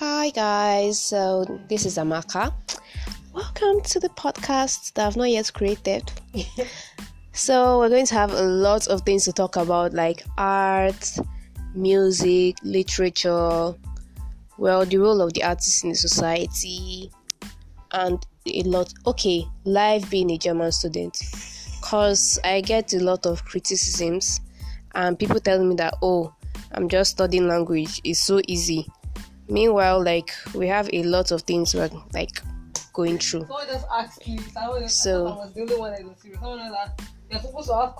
Hi guys, so this is Amaka. Welcome to the podcast that I've not yet created. so we're going to have a lot of things to talk about like art, music, literature, well, the role of the artist in the society, and a lot. Okay, life being a German student, cause I get a lot of criticisms and people telling me that oh, I'm just studying language. It's so easy Meanwhile, like we have a lot of things we're like going through. Someone just asked you. Someone just, So- I was the only one that was serious. Someone else asked, you're supposed to have